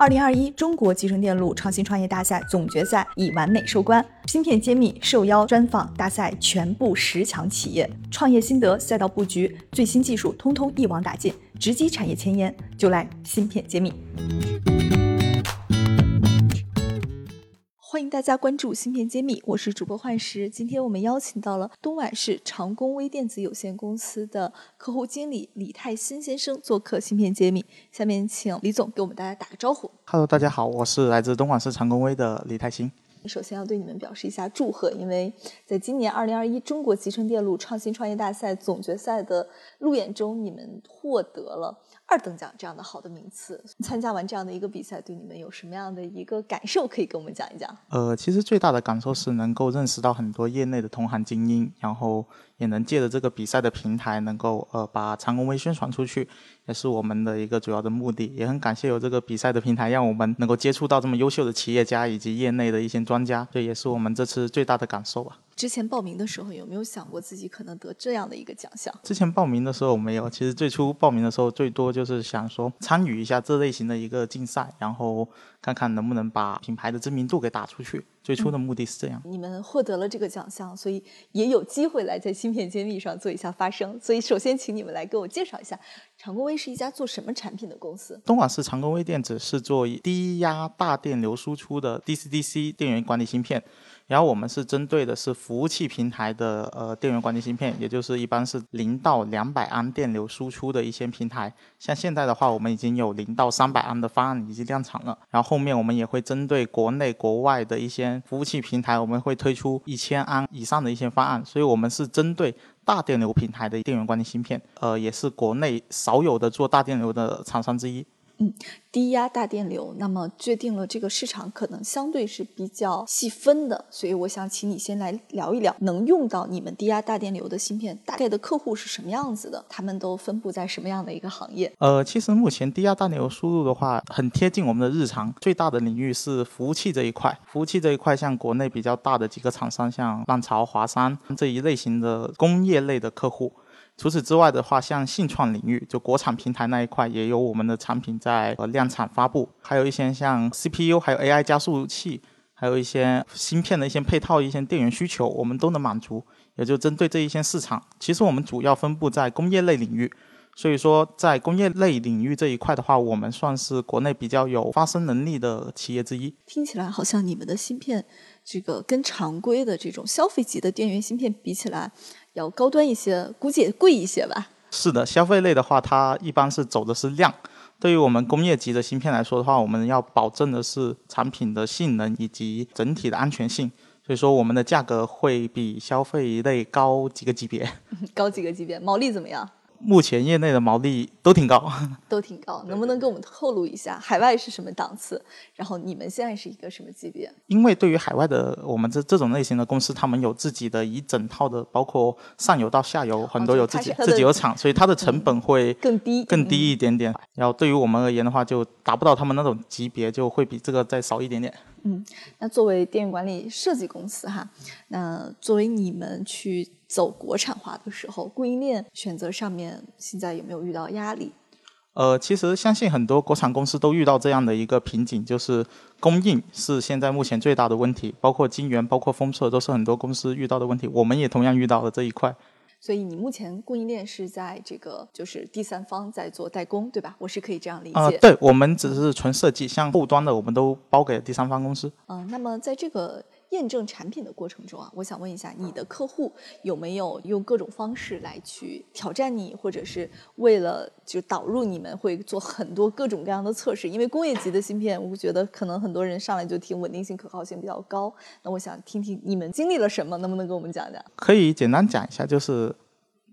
二零二一中国集成电路创新创业大赛总决赛已完美收官，芯片揭秘受邀专访大赛全部十强企业，创业心得、赛道布局、最新技术，通通一网打尽，直击产业前沿，就来芯片揭秘。欢迎大家关注芯片揭秘，我是主播幻石。今天我们邀请到了东莞市长工微电子有限公司的客户经理李泰新先生做客芯片揭秘。下面请李总给我们大家打个招呼。Hello，大家好，我是来自东莞市长工微的李泰新。首先要对你们表示一下祝贺，因为在今年二零二一中国集成电路创新创业大赛总决赛的路演中，你们获得了。二等奖这样的好的名次，参加完这样的一个比赛，对你们有什么样的一个感受？可以跟我们讲一讲。呃，其实最大的感受是能够认识到很多业内的同行精英，然后也能借着这个比赛的平台，能够呃把长工微宣传出去，也是我们的一个主要的目的。也很感谢有这个比赛的平台，让我们能够接触到这么优秀的企业家以及业内的一些专家，这也是我们这次最大的感受吧。之前报名的时候有没有想过自己可能得这样的一个奖项？之前报名的时候没有，其实最初报名的时候最多就是想说参与一下这类型的一个竞赛，然后看看能不能把品牌的知名度给打出去。最初的目的是这样。你们获得了这个奖项，所以也有机会来在芯片揭秘上做一下发声。所以首先请你们来给我介绍一下，长工微是一家做什么产品的公司？东莞市长工微电子是做低压大电流输出的 DC-DC 电源管理芯片。然后我们是针对的是服务器平台的呃电源管理芯片，也就是一般是零到两百安电流输出的一些平台。像现在的话，我们已经有零到三百安的方案已经量产了。然后后面我们也会针对国内国外的一些服务器平台，我们会推出一千安以上的一些方案。所以我们是针对大电流平台的电源管理芯片，呃，也是国内少有的做大电流的厂商之一。嗯，低压大电流，那么决定了这个市场可能相对是比较细分的，所以我想请你先来聊一聊，能用到你们低压大电流的芯片，大概的客户是什么样子的？他们都分布在什么样的一个行业？呃，其实目前低压大电流输入的话，很贴近我们的日常，最大的领域是服务器这一块。服务器这一块，像国内比较大的几个厂商，像浪潮、华山这一类型的工业类的客户。除此之外的话，像信创领域，就国产平台那一块，也有我们的产品在呃量产发布。还有一些像 CPU，还有 AI 加速器，还有一些芯片的一些配套、一些电源需求，我们都能满足。也就针对这一些市场，其实我们主要分布在工业类领域。所以说，在工业类领域这一块的话，我们算是国内比较有发声能力的企业之一。听起来好像你们的芯片，这个跟常规的这种消费级的电源芯片比起来。要高端一些，估计也贵一些吧。是的，消费类的话，它一般是走的是量。对于我们工业级的芯片来说的话，我们要保证的是产品的性能以及整体的安全性。所以说，我们的价格会比消费类高几个级别。高几个级别，毛利怎么样？目前业内的毛利都挺高，都挺高。能不能给我们透露一下海外是什么档次？然后你们现在是一个什么级别？因为对于海外的我们这这种类型的公司，他们有自己的一整套的，包括上游到下游，很多有自己自己有厂，所以它的成本会更低更低一点点。然后对于我们而言的话，就达不到他们那种级别，就会比这个再少一点点。嗯，那作为电源管理设计公司哈，那作为你们去。走国产化的时候，供应链选择上面现在有没有遇到压力？呃，其实相信很多国产公司都遇到这样的一个瓶颈，就是供应是现在目前最大的问题，包括晶圆、包括封测都是很多公司遇到的问题。我们也同样遇到了这一块。所以你目前供应链是在这个就是第三方在做代工，对吧？我是可以这样理解。啊，对，我们只是纯设计，像后端的我们都包给第三方公司。嗯，那么在这个。验证产品的过程中啊，我想问一下，你的客户有没有用各种方式来去挑战你，或者是为了就导入你们会做很多各种各样的测试？因为工业级的芯片，我觉得可能很多人上来就听稳定性、可靠性比较高。那我想听听你们经历了什么，能不能跟我们讲讲？可以简单讲一下，就是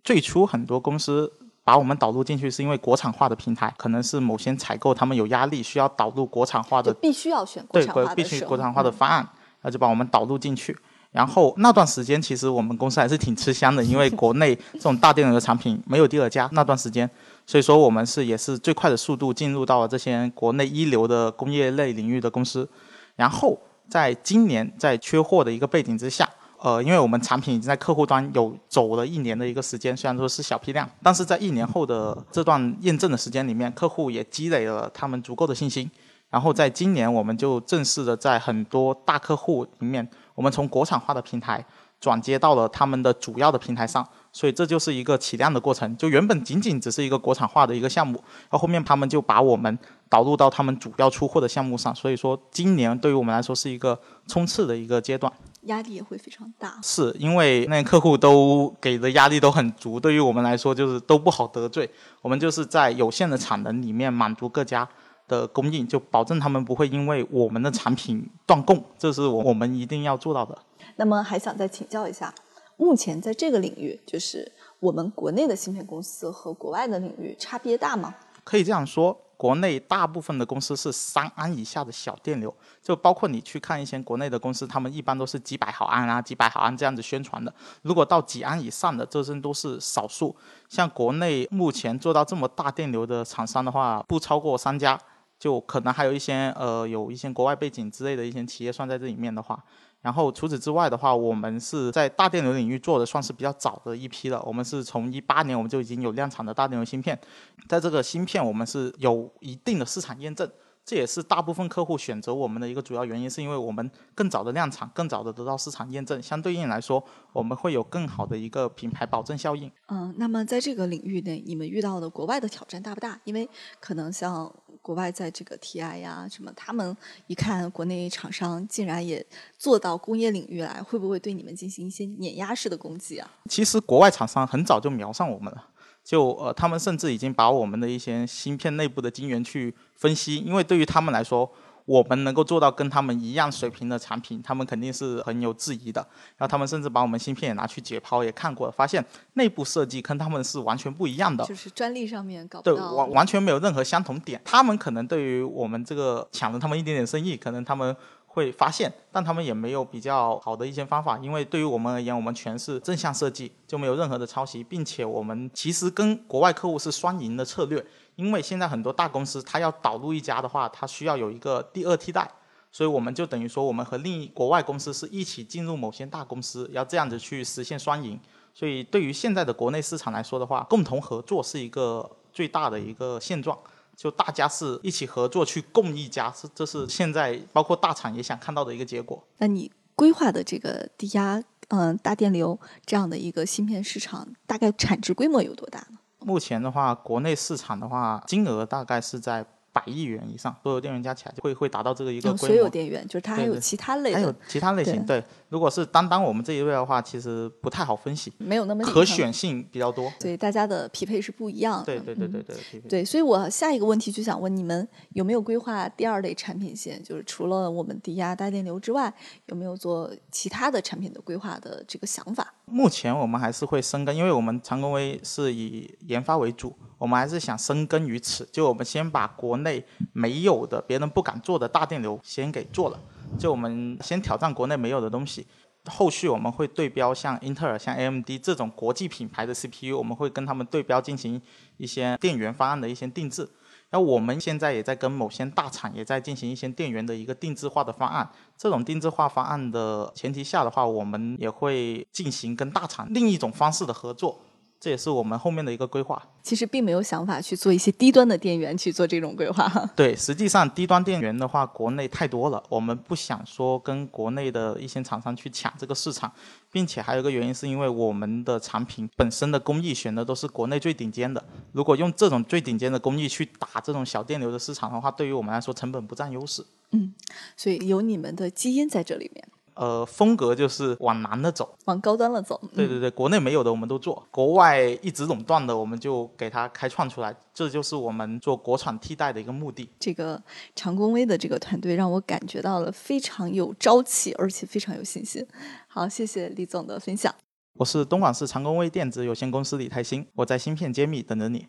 最初很多公司把我们导入进去，是因为国产化的平台，可能是某些采购他们有压力，需要导入国产化的，必须要选国产化的，必须国产化的方案。那就把我们导入进去，然后那段时间其实我们公司还是挺吃香的，因为国内这种大电流的产品没有第二家。那段时间，所以说我们是也是最快的速度进入到了这些国内一流的工业类领域的公司。然后在今年在缺货的一个背景之下，呃，因为我们产品已经在客户端有走了一年的一个时间，虽然说是小批量，但是在一年后的这段验证的时间里面，客户也积累了他们足够的信心。然后在今年，我们就正式的在很多大客户里面，我们从国产化的平台转接到了他们的主要的平台上，所以这就是一个起量的过程。就原本仅仅只是一个国产化的一个项目，到后面他们就把我们导入到他们主要出货的项目上。所以说，今年对于我们来说是一个冲刺的一个阶段，压力也会非常大。是因为那客户都给的压力都很足，对于我们来说就是都不好得罪。我们就是在有限的产能里面满足各家。的供应，就保证他们不会因为我们的产品断供，这是我我们一定要做到的。那么还想再请教一下，目前在这个领域，就是我们国内的芯片公司和国外的领域差别大吗？可以这样说，国内大部分的公司是三安以下的小电流，就包括你去看一些国内的公司，他们一般都是几百毫安啊、几百毫安这样子宣传的。如果到几安以上的，这真都是少数。像国内目前做到这么大电流的厂商的话，不超过三家。就可能还有一些呃，有一些国外背景之类的一些企业算在这里面的话，然后除此之外的话，我们是在大电流领域做的算是比较早的一批了。我们是从一八年我们就已经有量产的大电流芯片，在这个芯片我们是有一定的市场验证。这也是大部分客户选择我们的一个主要原因，是因为我们更早的量产，更早的得到市场验证，相对应来说，我们会有更好的一个品牌保证效应。嗯，那么在这个领域内，你们遇到的国外的挑战大不大？因为可能像国外在这个 TI 呀什么，他们一看国内厂商竟然也做到工业领域来，会不会对你们进行一些碾压式的攻击啊？其实国外厂商很早就瞄上我们了。就呃，他们甚至已经把我们的一些芯片内部的晶圆去分析，因为对于他们来说，我们能够做到跟他们一样水平的产品，他们肯定是很有质疑的。然后他们甚至把我们芯片也拿去解剖，也看过了，发现内部设计跟他们是完全不一样的，就是专利上面搞对完完全没有任何相同点。他们可能对于我们这个抢了他们一点点生意，可能他们。会发现，但他们也没有比较好的一些方法，因为对于我们而言，我们全是正向设计，就没有任何的抄袭，并且我们其实跟国外客户是双赢的策略，因为现在很多大公司它要导入一家的话，它需要有一个第二替代，所以我们就等于说我们和另一国外公司是一起进入某些大公司，要这样子去实现双赢，所以对于现在的国内市场来说的话，共同合作是一个最大的一个现状。就大家是一起合作去共一家，是这是现在包括大厂也想看到的一个结果。那你规划的这个低压嗯大电流这样的一个芯片市场，大概产值规模有多大呢？目前的话，国内市场的话，金额大概是在。百亿元以上，所有电源加起来就会会达到这个一个规模。所有电源就是它还有其他类，还有其他类型。对，如果是单单我们这一类的话，其实不太好分析，没有那么可选性比较多。所以大家的匹配是不一样的。对对对对对。对，所以我下一个问题就想问你们，有没有规划第二类产品线？就是除了我们低压大电流之外，有没有做其他的产品的规划的这个想法？目前我们还是会深耕，因为我们长工微是以研发为主。我们还是想深耕于此，就我们先把国内没有的、别人不敢做的大电流先给做了，就我们先挑战国内没有的东西。后续我们会对标像英特尔、像 AMD 这种国际品牌的 CPU，我们会跟他们对标进行一些电源方案的一些定制。然后我们现在也在跟某些大厂也在进行一些电源的一个定制化的方案。这种定制化方案的前提下的话，我们也会进行跟大厂另一种方式的合作。这也是我们后面的一个规划。其实并没有想法去做一些低端的电源去做这种规划。对，实际上低端电源的话，国内太多了，我们不想说跟国内的一些厂商去抢这个市场，并且还有一个原因是因为我们的产品本身的工艺选的都是国内最顶尖的。如果用这种最顶尖的工艺去打这种小电流的市场的话，对于我们来说成本不占优势。嗯，所以有你们的基因在这里面。呃，风格就是往难的走，往高端了走。对对对，国内没有的我们都做，国外一直垄断的我们就给它开创出来，这就是我们做国产替代的一个目的。这个长工威的这个团队让我感觉到了非常有朝气，而且非常有信心。好，谢谢李总的分享。我是东莞市长工威电子有限公司李泰兴，我在芯片揭秘等着你。